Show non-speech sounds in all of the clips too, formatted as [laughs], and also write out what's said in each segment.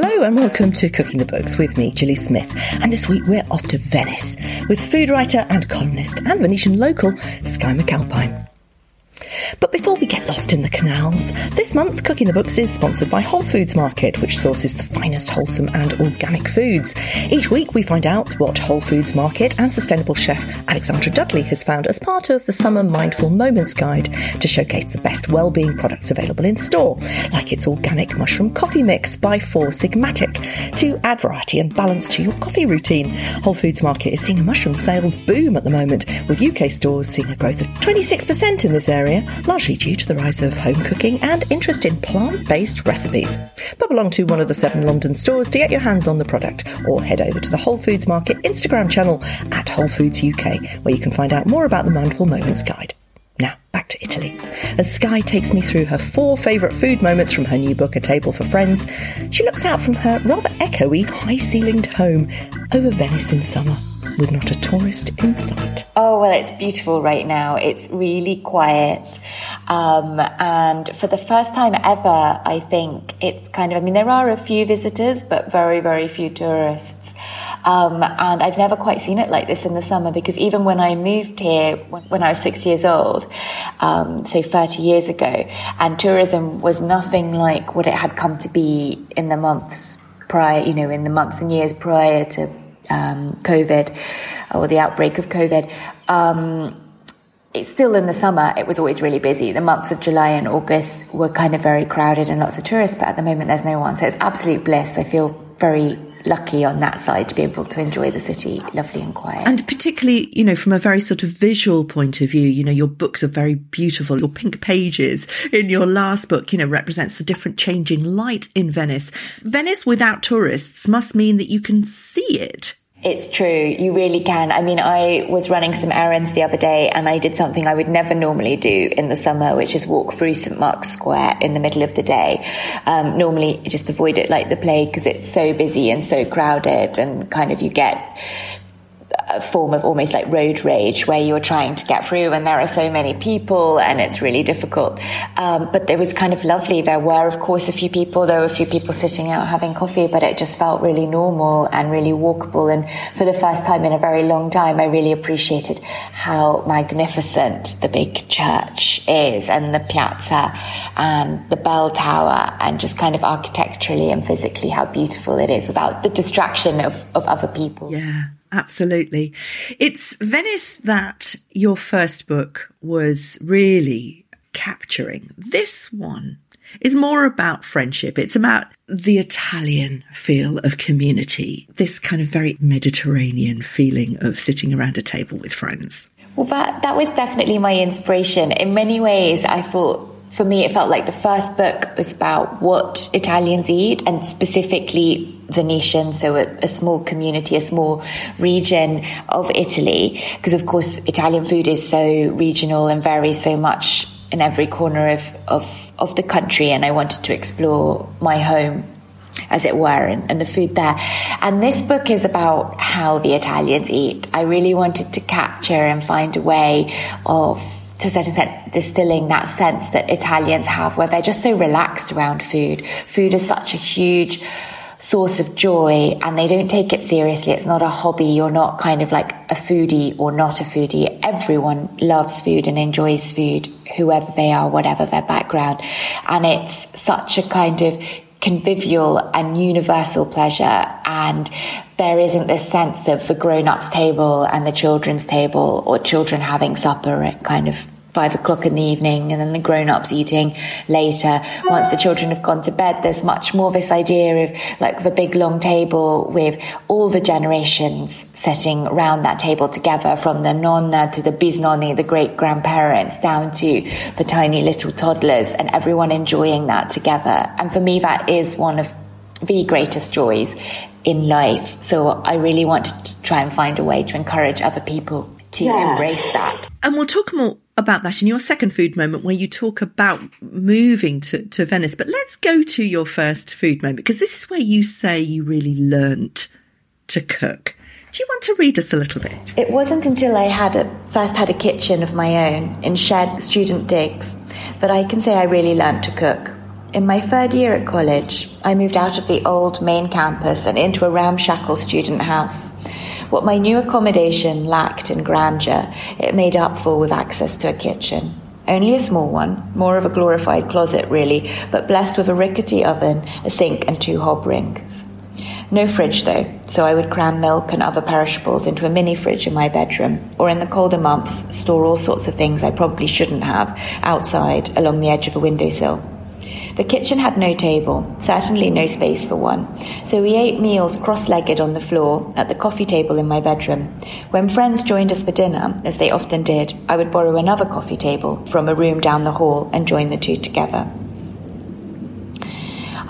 Hello and welcome to Cooking the Books with me, Gilly Smith. And this week we're off to Venice with food writer and columnist and Venetian local Skye McAlpine. But before we get lost in the canals, this month Cooking the Books is sponsored by Whole Foods Market, which sources the finest wholesome and organic foods. Each week we find out what Whole Foods Market and sustainable chef Alexandra Dudley has found as part of the Summer Mindful Moments Guide to showcase the best well-being products available in store, like its organic mushroom coffee mix by Four Sigmatic, to add variety and balance to your coffee routine. Whole Foods Market is seeing a mushroom sales boom at the moment, with UK stores seeing a growth of 26% in this area largely due to the rise of home cooking and interest in plant-based recipes. Pop along to one of the seven London stores to get your hands on the product, or head over to the Whole Foods Market Instagram channel at Whole Foods UK, where you can find out more about the Mindful Moments Guide. Now, back to Italy. As Skye takes me through her four favourite food moments from her new book, A Table for Friends, she looks out from her rather echoey, high ceilinged home over Venice in summer with not a tourist in sight. Oh, well, it's beautiful right now. It's really quiet. Um, and for the first time ever, I think it's kind of, I mean, there are a few visitors, but very, very few tourists. Um, and I've never quite seen it like this in the summer because even when I moved here when I was six years old, um, so 30 years ago, and tourism was nothing like what it had come to be in the months prior, you know, in the months and years prior to um, COVID or the outbreak of COVID. Um, it's still in the summer. It was always really busy. The months of July and August were kind of very crowded and lots of tourists, but at the moment there's no one. So it's absolute bliss. I feel very lucky on that side to be able to enjoy the city lovely and quiet. And particularly, you know, from a very sort of visual point of view, you know, your books are very beautiful. Your pink pages in your last book, you know, represents the different changing light in Venice. Venice without tourists must mean that you can see it. It's true. You really can. I mean, I was running some errands the other day and I did something I would never normally do in the summer, which is walk through St. Mark's Square in the middle of the day. Um, normally just avoid it like the plague because it's so busy and so crowded and kind of you get a form of almost like road rage where you are trying to get through and there are so many people and it's really difficult. Um, but it was kind of lovely. There were, of course, a few people. There were a few people sitting out having coffee, but it just felt really normal and really walkable. And for the first time in a very long time, I really appreciated how magnificent the big church is and the piazza and the bell tower and just kind of architecturally and physically how beautiful it is without the distraction of, of other people. Yeah. Absolutely. It's Venice that your first book was really capturing. This one is more about friendship. It's about the Italian feel of community, this kind of very Mediterranean feeling of sitting around a table with friends. Well, that, that was definitely my inspiration. In many ways, I thought for me, it felt like the first book was about what Italians eat and specifically Venetian, so a, a, small community, a small region of Italy, because of course Italian food is so regional and varies so much in every corner of, of, of the country. And I wanted to explore my home as it were, and, and, the food there. And this book is about how the Italians eat. I really wanted to capture and find a way of to a certain extent distilling that sense that Italians have where they're just so relaxed around food. Food is such a huge source of joy and they don't take it seriously. It's not a hobby. You're not kind of like a foodie or not a foodie. Everyone loves food and enjoys food, whoever they are, whatever their background. And it's such a kind of convivial and universal pleasure and there isn't this sense of the grown-ups table and the children's table or children having supper at kind of five o'clock in the evening and then the grown-ups eating later once the children have gone to bed there's much more this idea of like the big long table with all the generations sitting around that table together from the nonna to the bisnonni the great grandparents down to the tiny little toddlers and everyone enjoying that together and for me that is one of the greatest joys in life so I really want to try and find a way to encourage other people to yeah. embrace that. And we'll talk more about that in your second food moment where you talk about moving to, to Venice. But let's go to your first food moment because this is where you say you really learnt to cook. Do you want to read us a little bit? It wasn't until I had a, first had a kitchen of my own in shared student digs that I can say I really learnt to cook. In my third year at college, I moved out of the old main campus and into a ramshackle student house. What my new accommodation lacked in grandeur, it made up for with access to a kitchen. Only a small one, more of a glorified closet really, but blessed with a rickety oven, a sink, and two hob rings. No fridge though, so I would cram milk and other perishables into a mini fridge in my bedroom, or in the colder months, store all sorts of things I probably shouldn't have outside along the edge of a windowsill. The kitchen had no table, certainly no space for one, so we ate meals cross legged on the floor at the coffee table in my bedroom. When friends joined us for dinner, as they often did, I would borrow another coffee table from a room down the hall and join the two together.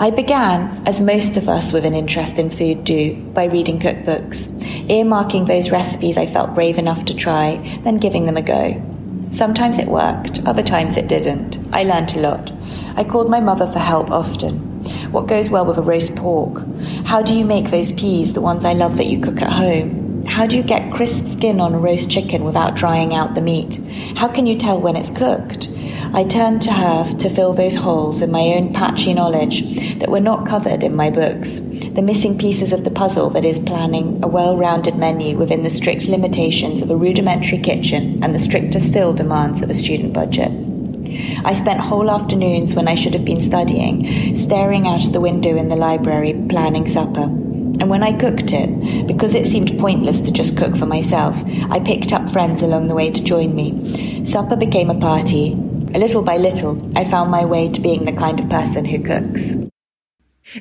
I began, as most of us with an interest in food do, by reading cookbooks, earmarking those recipes I felt brave enough to try, then giving them a go. Sometimes it worked, other times it didn't. I learnt a lot. I called my mother for help often. What goes well with a roast pork? How do you make those peas, the ones I love that you cook at home? How do you get crisp skin on a roast chicken without drying out the meat? How can you tell when it's cooked? I turned to her to fill those holes in my own patchy knowledge that were not covered in my books, the missing pieces of the puzzle that is planning a well rounded menu within the strict limitations of a rudimentary kitchen and the stricter still demands of a student budget. I spent whole afternoons when I should have been studying, staring out of the window in the library, planning supper. And when I cooked it, because it seemed pointless to just cook for myself, I picked up friends along the way to join me. Supper became a party. Little by little, I found my way to being the kind of person who cooks.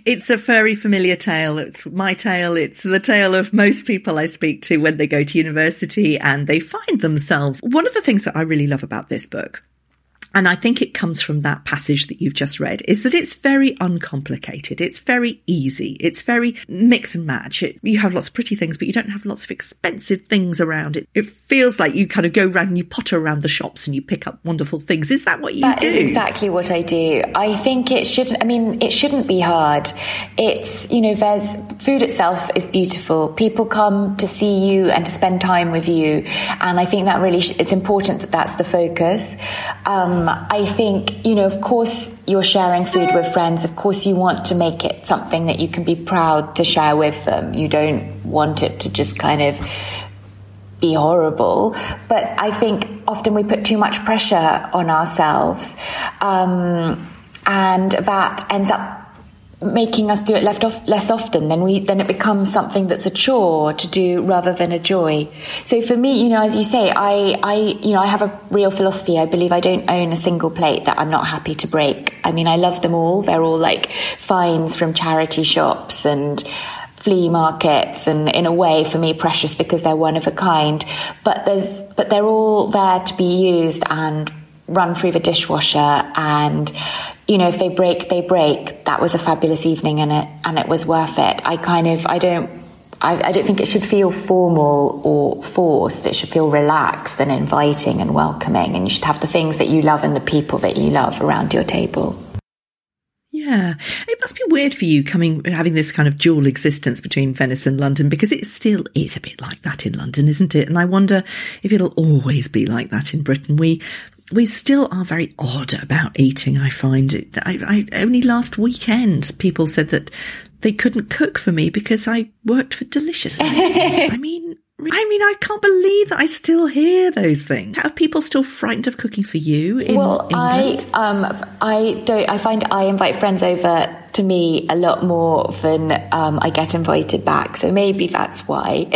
It's a very familiar tale. It's my tale. It's the tale of most people I speak to when they go to university and they find themselves. One of the things that I really love about this book and I think it comes from that passage that you've just read, is that it's very uncomplicated. It's very easy. It's very mix and match. It, you have lots of pretty things, but you don't have lots of expensive things around it. It feels like you kind of go around and you potter around the shops and you pick up wonderful things. Is that what you that do? That is exactly what I do. I think it shouldn't, I mean, it shouldn't be hard. It's, you know, there's food itself is beautiful. People come to see you and to spend time with you. And I think that really, sh- it's important that that's the focus. Um, um, I think, you know, of course, you're sharing food with friends. Of course, you want to make it something that you can be proud to share with them. You don't want it to just kind of be horrible. But I think often we put too much pressure on ourselves. Um, and that ends up making us do it left off less often then we then it becomes something that's a chore to do rather than a joy. So for me you know as you say i i you know i have a real philosophy. I believe i don't own a single plate that i'm not happy to break. I mean i love them all. They're all like finds from charity shops and flea markets and in a way for me precious because they're one of a kind. But there's but they're all there to be used and run through the dishwasher and you know if they break they break that was a fabulous evening and it and it was worth it i kind of i don't I, I don't think it should feel formal or forced. It should feel relaxed and inviting and welcoming. And you should have the things that you love and the people that you love around your table. Yeah, it must be weird for you coming having this kind of dual existence between Venice and London because it still is a bit like that in London, isn't it? And I wonder if it'll always be like that in Britain. We we still are very odd about eating. I find it. I, I, only last weekend people said that they couldn't cook for me because I worked for Delicious. [laughs] I mean, I mean, I can't believe that I still hear those things. Are people still frightened of cooking for you? well, England? I um, I don't. I find I invite friends over to me a lot more than um, I get invited back. So maybe that's why.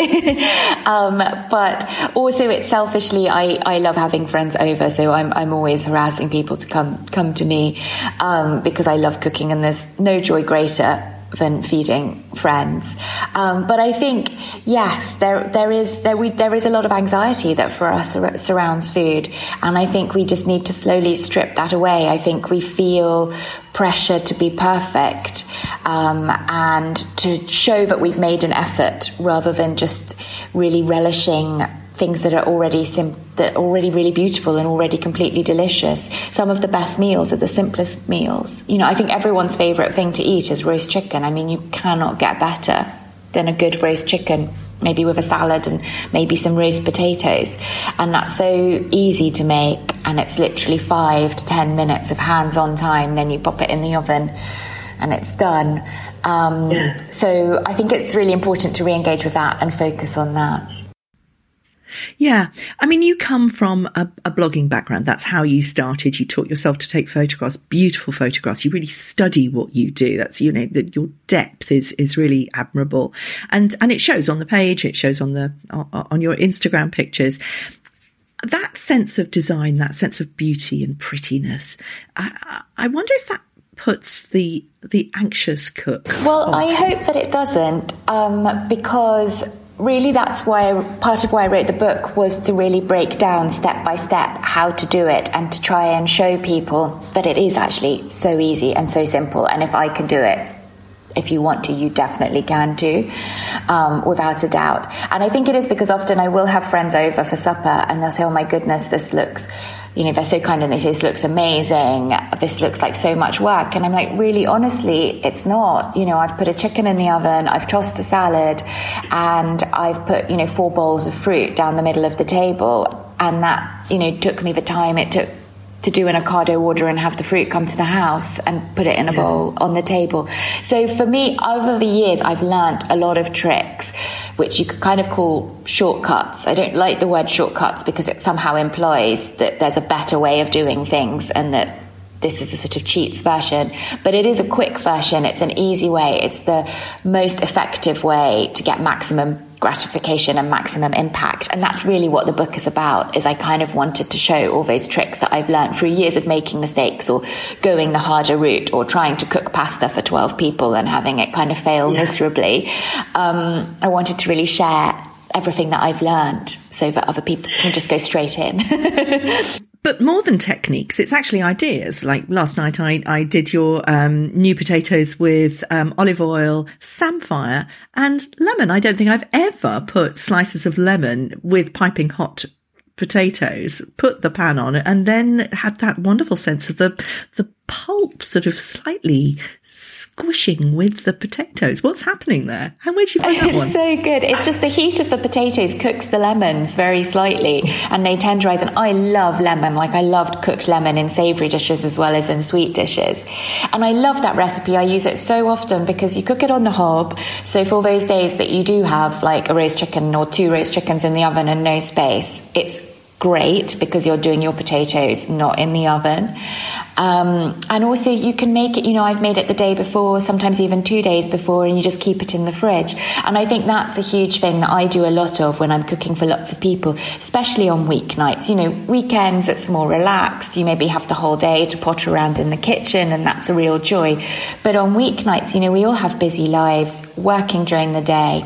[laughs] um, but also, it's selfishly, I, I love having friends over. So I'm I'm always harassing people to come come to me um, because I love cooking, and there's no joy greater than feeding friends. Um, but I think yes, there there is there we there is a lot of anxiety that for us sur- surrounds food, and I think we just need to slowly strip that away. I think we feel pressure to be perfect um, and to show that we've made an effort rather than just really relishing things that are already sim- that are already really beautiful and already completely delicious. Some of the best meals are the simplest meals. You know, I think everyone's favorite thing to eat is roast chicken. I mean, you cannot get better than a good roast chicken maybe with a salad and maybe some roast potatoes. And that's so easy to make. And it's literally five to 10 minutes of hands on time. Then you pop it in the oven and it's done. Um, yeah. So I think it's really important to re engage with that and focus on that. Yeah. I mean, you come from a, a, blogging background. That's how you started. You taught yourself to take photographs, beautiful photographs. You really study what you do. That's, you know, that your depth is, is really admirable. And, and it shows on the page. It shows on the, on your Instagram pictures. That sense of design, that sense of beauty and prettiness. I, I wonder if that puts the the anxious cook. Well, off. I hope that it doesn't, um, because really that's why part of why I wrote the book was to really break down step by step how to do it and to try and show people that it is actually so easy and so simple. And if I can do it, if you want to, you definitely can do, um, without a doubt. And I think it is because often I will have friends over for supper and they'll say, "Oh my goodness, this looks." You know, they're so kind and they say, this looks amazing. This looks like so much work. And I'm like, really, honestly, it's not. You know, I've put a chicken in the oven, I've tossed a salad, and I've put, you know, four bowls of fruit down the middle of the table. And that, you know, took me the time it took to do an Ocado order and have the fruit come to the house and put it in a yeah. bowl on the table. So for me, over the years, I've learned a lot of tricks, which you could kind of call shortcuts. I don't like the word shortcuts because it somehow implies that there's a better way of doing things and that this is a sort of cheats version, but it is a quick version. It's an easy way. It's the most effective way to get maximum gratification and maximum impact. And that's really what the book is about, is I kind of wanted to show all those tricks that I've learned through years of making mistakes or going the harder route or trying to cook pasta for 12 people and having it kind of fail yeah. miserably. Um, I wanted to really share everything that I've learned so that other people can just go straight in. [laughs] But more than techniques, it's actually ideas. Like last night, I, I did your um, new potatoes with um, olive oil, samphire, and lemon. I don't think I've ever put slices of lemon with piping hot potatoes, put the pan on it, and then had that wonderful sense of the the pulp sort of slightly squishing with the potatoes. What's happening there? How would you [laughs] find that one? It's so good. It's just the heat of the potatoes cooks the lemons very slightly and they tenderize. And I love lemon. Like I loved cooked lemon in savory dishes as well as in sweet dishes. And I love that recipe. I use it so often because you cook it on the hob. So for those days that you do have like a roast chicken or two roast chickens in the oven and no space, it's great because you're doing your potatoes not in the oven. Um, and also, you can make it, you know, I've made it the day before, sometimes even two days before, and you just keep it in the fridge. And I think that's a huge thing that I do a lot of when I'm cooking for lots of people, especially on weeknights. You know, weekends, it's more relaxed. You maybe have the whole day to potter around in the kitchen, and that's a real joy. But on weeknights, you know, we all have busy lives, working during the day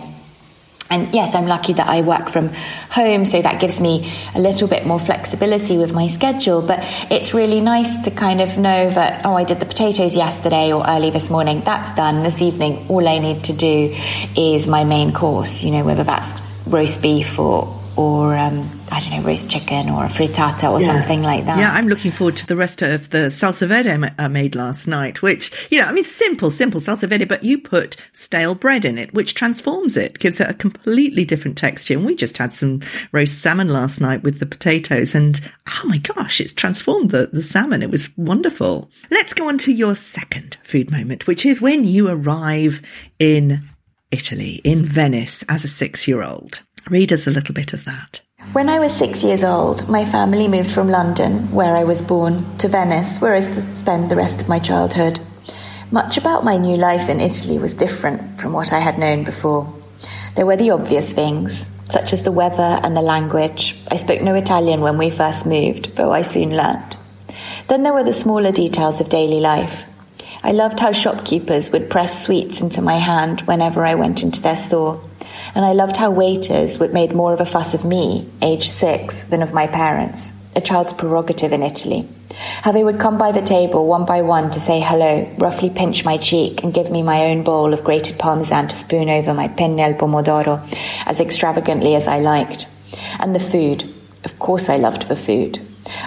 and yes, I'm lucky that I work from home, so that gives me a little bit more flexibility with my schedule. But it's really nice to kind of know that, oh, I did the potatoes yesterday or early this morning. That's done. This evening, all I need to do is my main course, you know, whether that's roast beef or, or um, I don't know, roast chicken or a frittata or yeah. something like that. Yeah, I'm looking forward to the rest of the salsa verde I made last night, which, you know, I mean, simple, simple salsa verde, but you put stale bread in it, which transforms it, gives it a completely different texture. And we just had some roast salmon last night with the potatoes and oh my gosh, it's transformed the, the salmon. It was wonderful. Let's go on to your second food moment, which is when you arrive in Italy, in Venice as a six year old. Read us a little bit of that. When I was six years old, my family moved from London, where I was born, to Venice, where I spend the rest of my childhood. Much about my new life in Italy was different from what I had known before. There were the obvious things, such as the weather and the language. I spoke no Italian when we first moved, though I soon learned. Then there were the smaller details of daily life. I loved how shopkeepers would press sweets into my hand whenever I went into their store and I loved how waiters would make more of a fuss of me, aged six, than of my parents, a child's prerogative in Italy. How they would come by the table one by one to say hello, roughly pinch my cheek, and give me my own bowl of grated parmesan to spoon over my penne al pomodoro as extravagantly as I liked. And the food. Of course, I loved the food.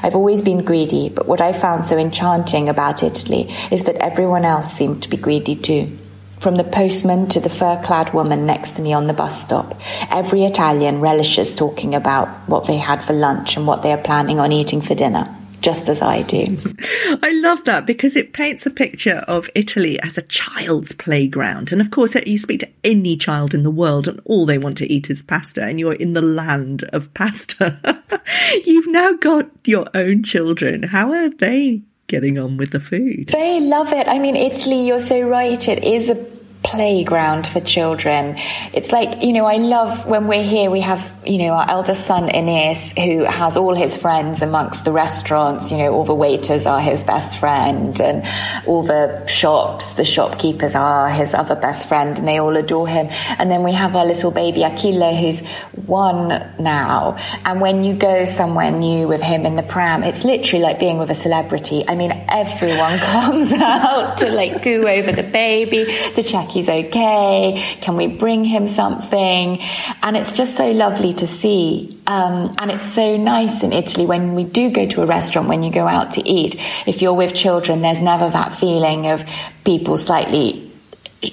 I've always been greedy, but what I found so enchanting about Italy is that everyone else seemed to be greedy too. From the postman to the fur clad woman next to me on the bus stop, every Italian relishes talking about what they had for lunch and what they are planning on eating for dinner just as I do. [laughs] I love that because it paints a picture of Italy as a child's playground. And of course, you speak to any child in the world and all they want to eat is pasta, and you're in the land of pasta. [laughs] You've now got your own children. How are they getting on with the food? They love it. I mean, Italy, you're so right. It is a playground for children. It's like, you know, I love when we're here, we have, you know, our eldest son, Aeneas, who has all his friends amongst the restaurants, you know, all the waiters are his best friend and all the shops, the shopkeepers are his other best friend and they all adore him. And then we have our little baby Achille who's one now. And when you go somewhere new with him in the pram, it's literally like being with a celebrity. I mean, everyone [laughs] comes out to like goo over the baby, to check he's okay? Can we bring him something? And it's just so lovely to see. Um, and it's so nice in Italy when we do go to a restaurant, when you go out to eat, if you're with children, there's never that feeling of people slightly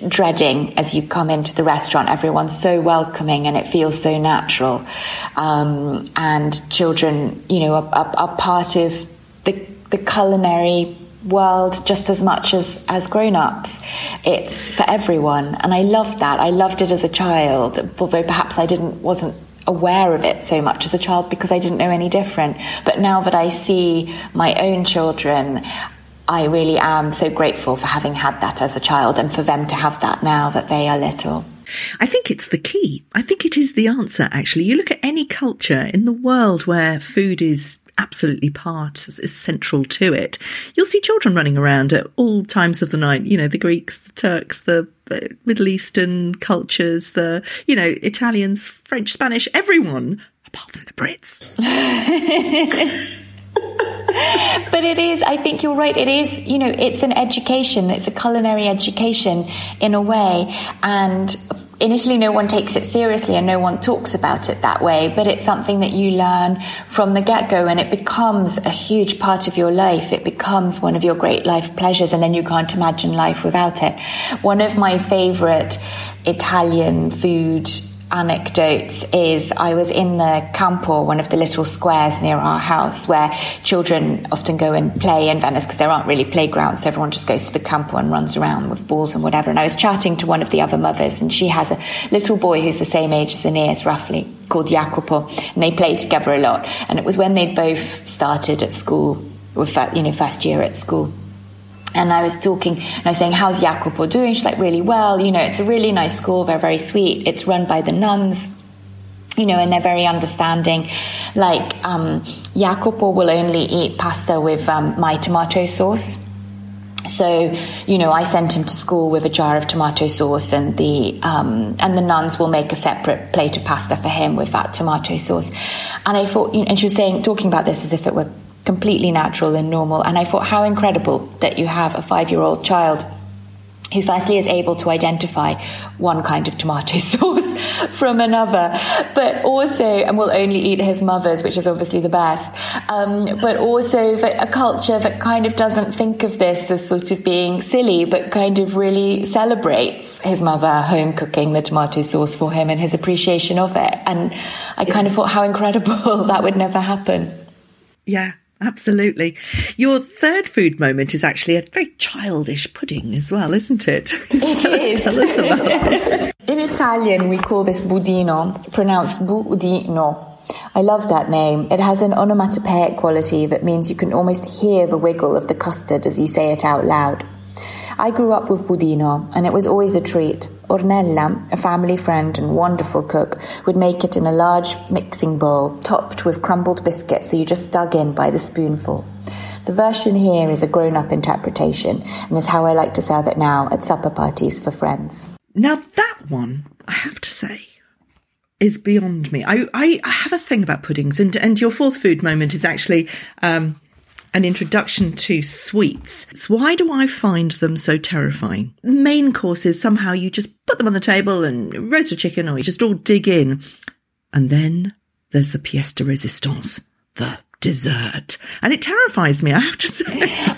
dreading as you come into the restaurant. Everyone's so welcoming and it feels so natural. Um, and children, you know, are, are, are part of the, the culinary world just as much as as grown-ups it's for everyone and i loved that i loved it as a child although perhaps i didn't wasn't aware of it so much as a child because i didn't know any different but now that i see my own children i really am so grateful for having had that as a child and for them to have that now that they are little I think it's the key. I think it is the answer, actually. You look at any culture in the world where food is absolutely part, is central to it. You'll see children running around at all times of the night. You know, the Greeks, the Turks, the Middle Eastern cultures, the, you know, Italians, French, Spanish, everyone, apart from the Brits. [laughs] but it is, I think you're right. It is, you know, it's an education. It's a culinary education in a way. And initially no one takes it seriously and no one talks about it that way, but it's something that you learn from the get go and it becomes a huge part of your life. It becomes one of your great life pleasures and then you can't imagine life without it. One of my favorite Italian food anecdotes is I was in the campo, one of the little squares near our house where children often go and play in Venice because there aren't really playgrounds. So everyone just goes to the campo and runs around with balls and whatever. And I was chatting to one of the other mothers and she has a little boy who's the same age as Aeneas roughly called Jacopo and they play together a lot. And it was when they'd both started at school, with you know, first year at school and I was talking and I was saying, How's Jacopo doing? She's like, Really well. You know, it's a really nice school. They're very sweet. It's run by the nuns. You know, and they're very understanding. Like, um, Jacopo will only eat pasta with um, my tomato sauce. So, you know, I sent him to school with a jar of tomato sauce, and the um, and the nuns will make a separate plate of pasta for him with that tomato sauce. And I thought, you know, and she was saying, talking about this as if it were completely natural and normal. And I thought, how incredible that you have a five year old child who firstly is able to identify one kind of tomato [laughs] sauce from another, but also, and will only eat his mother's, which is obviously the best, um, but also a culture that kind of doesn't think of this as sort of being silly, but kind of really celebrates his mother home cooking the tomato sauce for him and his appreciation of it. And I kind of thought how incredible [laughs] that would never happen. Yeah, Absolutely. Your third food moment is actually a very childish pudding as well, isn't it? [laughs] It tell, is. Tell us about this. [laughs] In Italian, we call this budino, pronounced budino. I love that name. It has an onomatopoeic quality that means you can almost hear the wiggle of the custard as you say it out loud. I grew up with budino, and it was always a treat. Ornella, a family friend and wonderful cook, would make it in a large mixing bowl, topped with crumbled biscuit so you just dug in by the spoonful. The version here is a grown up interpretation and is how I like to serve it now at supper parties for friends. Now, that one, I have to say, is beyond me. I, I, I have a thing about puddings, and, and your fourth food moment is actually um, an introduction to sweets. So why do I find them so terrifying? Main courses, somehow you just put them on the table and roast a chicken or you just all dig in. And then there's the pièce de résistance, the dessert. And it terrifies me, I have to [laughs] say.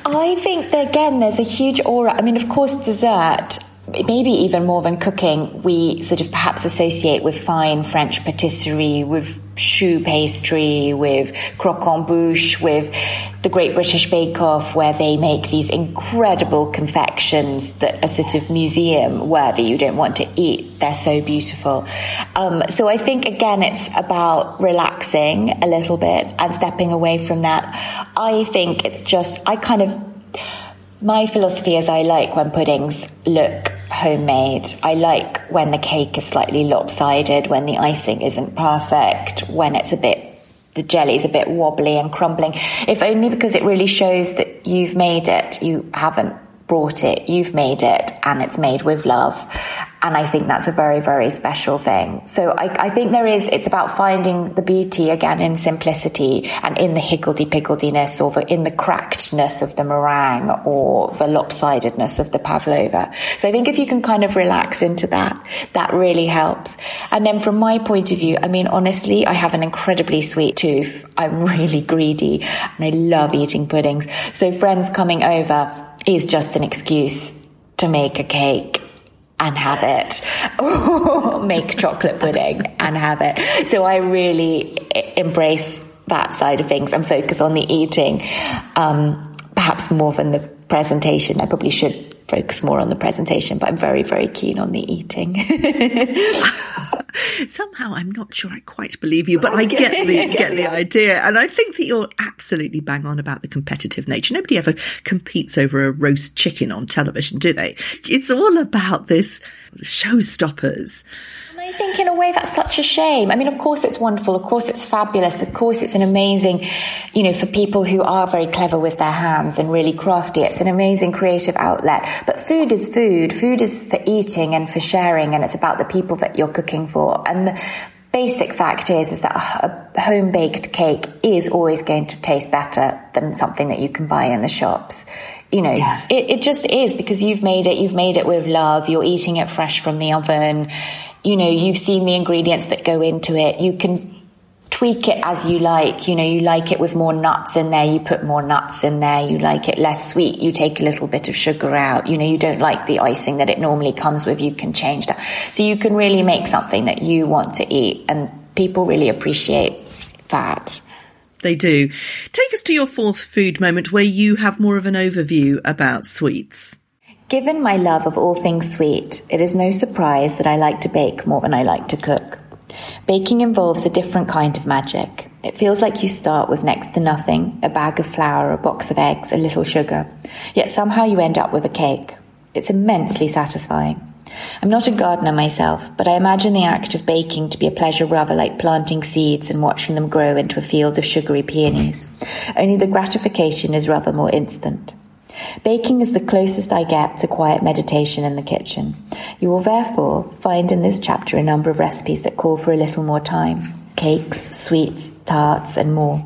I think that again, there's a huge aura. I mean, of course, dessert maybe even more than cooking, we sort of perhaps associate with fine French patisserie, with choux pastry, with croquembouche, with the Great British Bake Off, where they make these incredible confections that are sort of museum worthy. You don't want to eat, they're so beautiful. Um, so I think, again, it's about relaxing a little bit and stepping away from that. I think it's just, I kind of, my philosophy is I like when puddings look homemade. I like when the cake is slightly lopsided, when the icing isn't perfect, when it's a bit the jelly is a bit wobbly and crumbling. If only because it really shows that you've made it. You haven't brought it, you've made it, and it's made with love. And I think that's a very, very special thing. So I, I, think there is, it's about finding the beauty again in simplicity and in the higgledy-piggledy-ness or the, in the crackedness of the meringue or the lopsidedness of the pavlova. So I think if you can kind of relax into that, that really helps. And then from my point of view, I mean, honestly, I have an incredibly sweet tooth. I'm [laughs] really greedy and I love eating puddings. So friends coming over is just an excuse to make a cake and have it, [laughs] make chocolate pudding and have it. So I really embrace that side of things and focus on the eating, um, perhaps more than the presentation. I probably should focus more on the presentation, but I'm very, very keen on the eating. [laughs] Somehow, I'm not sure I quite believe you, but I get the get the idea, and I think that you're absolutely bang on about the competitive nature. Nobody ever competes over a roast chicken on television, do they? It's all about this showstoppers I think in a way that's such a shame. I mean, of course it's wonderful. Of course it's fabulous. Of course it's an amazing, you know, for people who are very clever with their hands and really crafty. It's an amazing creative outlet. But food is food. Food is for eating and for sharing and it's about the people that you're cooking for. And the basic fact is, is that a home baked cake is always going to taste better than something that you can buy in the shops you know, yeah. it, it just is because you've made it, you've made it with love, you're eating it fresh from the oven, you know, you've seen the ingredients that go into it. You can tweak it as you like. You know, you like it with more nuts in there, you put more nuts in there. You like it less sweet, you take a little bit of sugar out. You know, you don't like the icing that it normally comes with, you can change that. So you can really make something that you want to eat and people really appreciate that. They do. Take us to your fourth food moment where you have more of an overview about sweets. Given my love of all things sweet, it is no surprise that I like to bake more than I like to cook. Baking involves a different kind of magic. It feels like you start with next to nothing a bag of flour, a box of eggs, a little sugar, yet somehow you end up with a cake. It's immensely satisfying. I'm not a gardener myself, but I imagine the act of baking to be a pleasure rather like planting seeds and watching them grow into a field of sugary peonies. Only the gratification is rather more instant. Baking is the closest I get to quiet meditation in the kitchen. You will therefore find in this chapter a number of recipes that call for a little more time cakes, sweets, tarts, and more.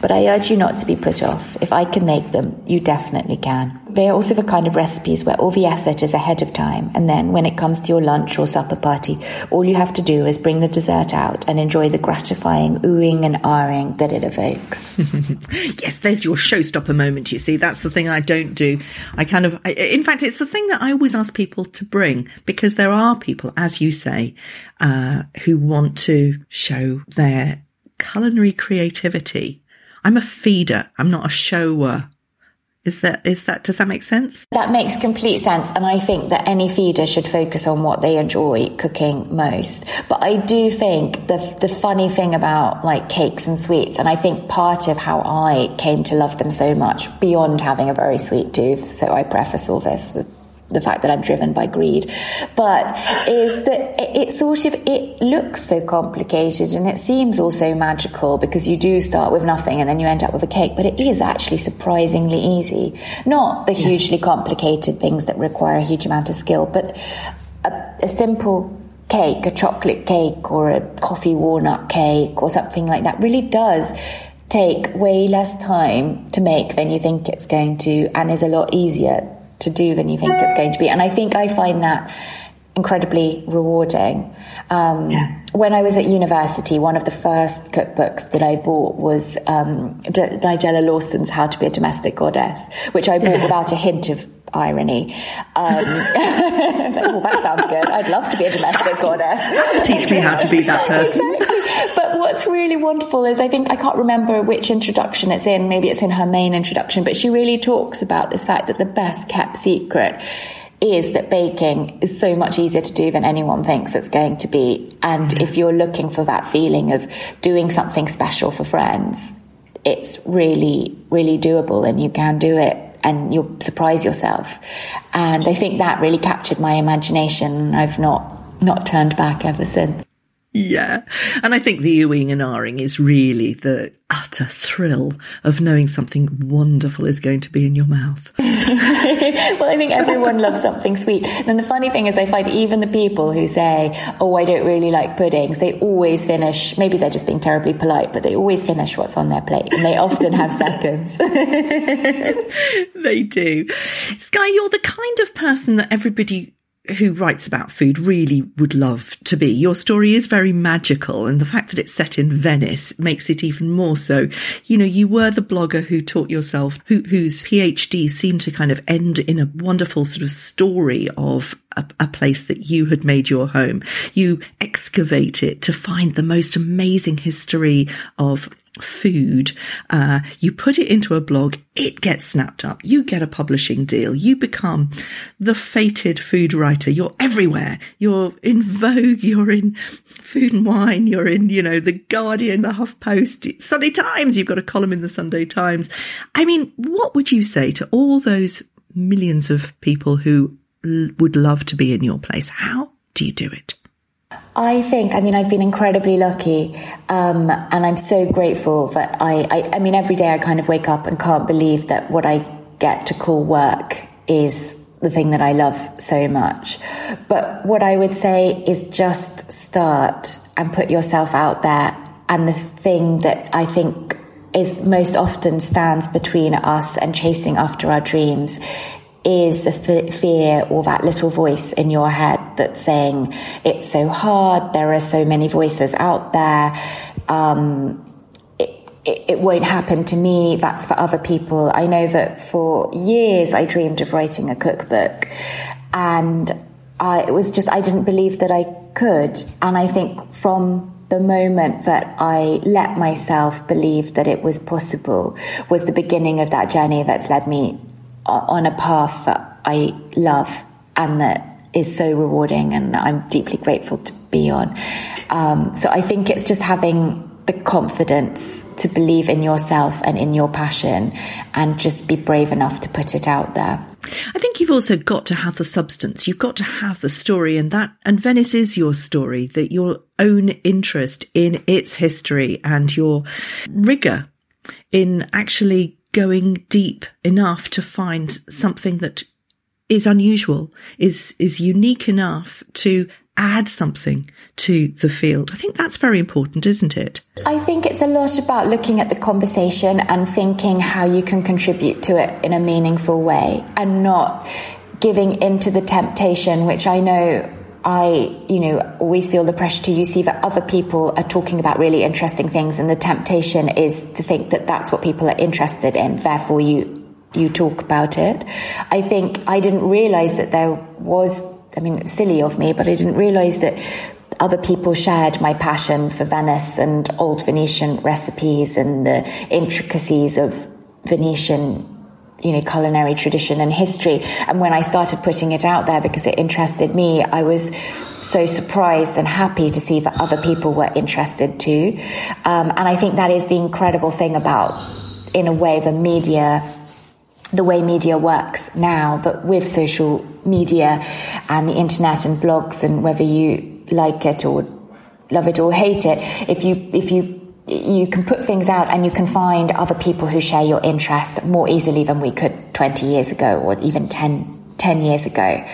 But I urge you not to be put off. If I can make them, you definitely can. They are also the kind of recipes where all the effort is ahead of time, and then when it comes to your lunch or supper party, all you have to do is bring the dessert out and enjoy the gratifying oohing and ahhing that it evokes. [laughs] yes, there's your showstopper moment, you see. That's the thing I don't do. I kind of, I, in fact, it's the thing that I always ask people to bring because there are people, as you say, uh, who want to show their culinary creativity I'm a feeder. I'm not a shower. Is that, is that, does that make sense? That makes complete sense. And I think that any feeder should focus on what they enjoy cooking most. But I do think the, the funny thing about like cakes and sweets, and I think part of how I came to love them so much beyond having a very sweet tooth. So I preface all this with the fact that I'm driven by greed, but is that it, sort of it looks so complicated and it seems also magical because you do start with nothing and then you end up with a cake, but it is actually surprisingly easy. Not the hugely complicated things that require a huge amount of skill, but a, a simple cake, a chocolate cake or a coffee walnut cake or something like that really does take way less time to make than you think it's going to and is a lot easier to do than you think it's going to be. And I think I find that incredibly rewarding. Um, yeah. When I was at university, one of the first cookbooks that I bought was um, D- Nigella Lawson's How to Be a Domestic Goddess, which I bought yeah. without a hint of irony. Um, [laughs] I was like, well, that sounds good. I'd love to be a domestic goddess. Teach me how to be that [laughs] person. What's really wonderful is I think I can't remember which introduction it's in. Maybe it's in her main introduction, but she really talks about this fact that the best kept secret is that baking is so much easier to do than anyone thinks it's going to be. And mm-hmm. if you're looking for that feeling of doing something special for friends, it's really, really doable and you can do it and you'll surprise yourself. And I think that really captured my imagination. I've not, not turned back ever since. Yeah. And I think the oohing and ahhing is really the utter thrill of knowing something wonderful is going to be in your mouth. [laughs] well, I think everyone loves something sweet. And the funny thing is, I find even the people who say, Oh, I don't really like puddings, they always finish, maybe they're just being terribly polite, but they always finish what's on their plate and they often have [laughs] seconds. [laughs] they do. Skye, you're the kind of person that everybody who writes about food really would love to be. Your story is very magical and the fact that it's set in Venice makes it even more so. You know, you were the blogger who taught yourself, who, whose PhD seemed to kind of end in a wonderful sort of story of a, a, place that you had made your home. You excavate it to find the most amazing history of food, uh, you put it into a blog, it gets snapped up, you get a publishing deal, you become the fated food writer. You're everywhere. You're in Vogue, you're in Food and Wine, you're in, you know, The Guardian, The HuffPost, Sunday Times, you've got a column in the Sunday Times. I mean, what would you say to all those millions of people who l- would love to be in your place? How do you do it? I think, I mean, I've been incredibly lucky, um, and I'm so grateful that I, I, I mean, every day I kind of wake up and can't believe that what I get to call work is the thing that I love so much. But what I would say is just start and put yourself out there. And the thing that I think is most often stands between us and chasing after our dreams is the f- fear or that little voice in your head that's saying it's so hard. There are so many voices out there. Um, it, it, it won't happen to me. That's for other people. I know that for years I dreamed of writing a cookbook and I, it was just, I didn't believe that I could. And I think from the moment that I let myself believe that it was possible was the beginning of that journey that's led me on a path that I love and that is so rewarding and I'm deeply grateful to be on. Um, so I think it's just having the confidence to believe in yourself and in your passion and just be brave enough to put it out there. I think you've also got to have the substance. You've got to have the story and that, and Venice is your story, that your own interest in its history and your rigor in actually going deep enough to find something that is unusual, is, is unique enough to add something to the field. I think that's very important, isn't it? I think it's a lot about looking at the conversation and thinking how you can contribute to it in a meaningful way and not giving into the temptation, which I know I, you know, always feel the pressure to you see that other people are talking about really interesting things, and the temptation is to think that that's what people are interested in. Therefore, you you talk about it. I think I didn't realize that there was. I mean, silly of me, but I didn't realize that other people shared my passion for Venice and old Venetian recipes and the intricacies of Venetian you know, culinary tradition and history. And when I started putting it out there because it interested me, I was so surprised and happy to see that other people were interested too. Um, and I think that is the incredible thing about, in a way, the media the way media works now, but with social media and the internet and blogs and whether you like it or love it or hate it, if you, if you you can put things out and you can find other people who share your interest more easily than we could 20 years ago or even 10, 10 years ago.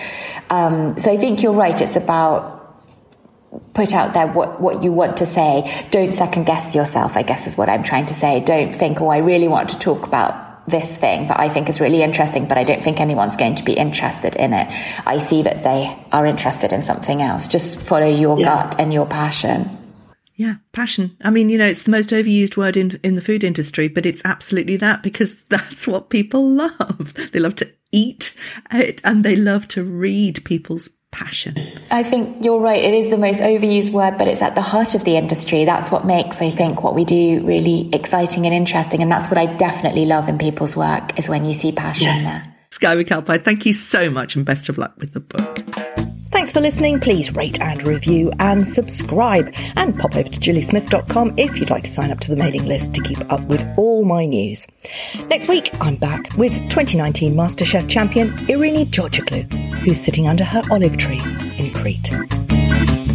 Um, so I think you're right. It's about put out there what, what you want to say. Don't second guess yourself, I guess is what I'm trying to say. Don't think, oh, I really want to talk about this thing that I think is really interesting, but I don't think anyone's going to be interested in it. I see that they are interested in something else. Just follow your yeah. gut and your passion. Yeah, passion. I mean, you know, it's the most overused word in in the food industry, but it's absolutely that because [laughs] that's what people love. They love to eat it and they love to read people's passion. I think you're right. It is the most overused word, but it's at the heart of the industry. That's what makes, I think, what we do really exciting and interesting. And that's what I definitely love in people's work is when you see passion yes. there. Skye McAlpine, thank you so much and best of luck with the book. Thanks for listening. Please rate and review and subscribe. And pop over to gilliesmith.com if you'd like to sign up to the mailing list to keep up with all my news. Next week, I'm back with 2019 MasterChef champion Irini Tzortzoglou, who's sitting under her olive tree in Crete.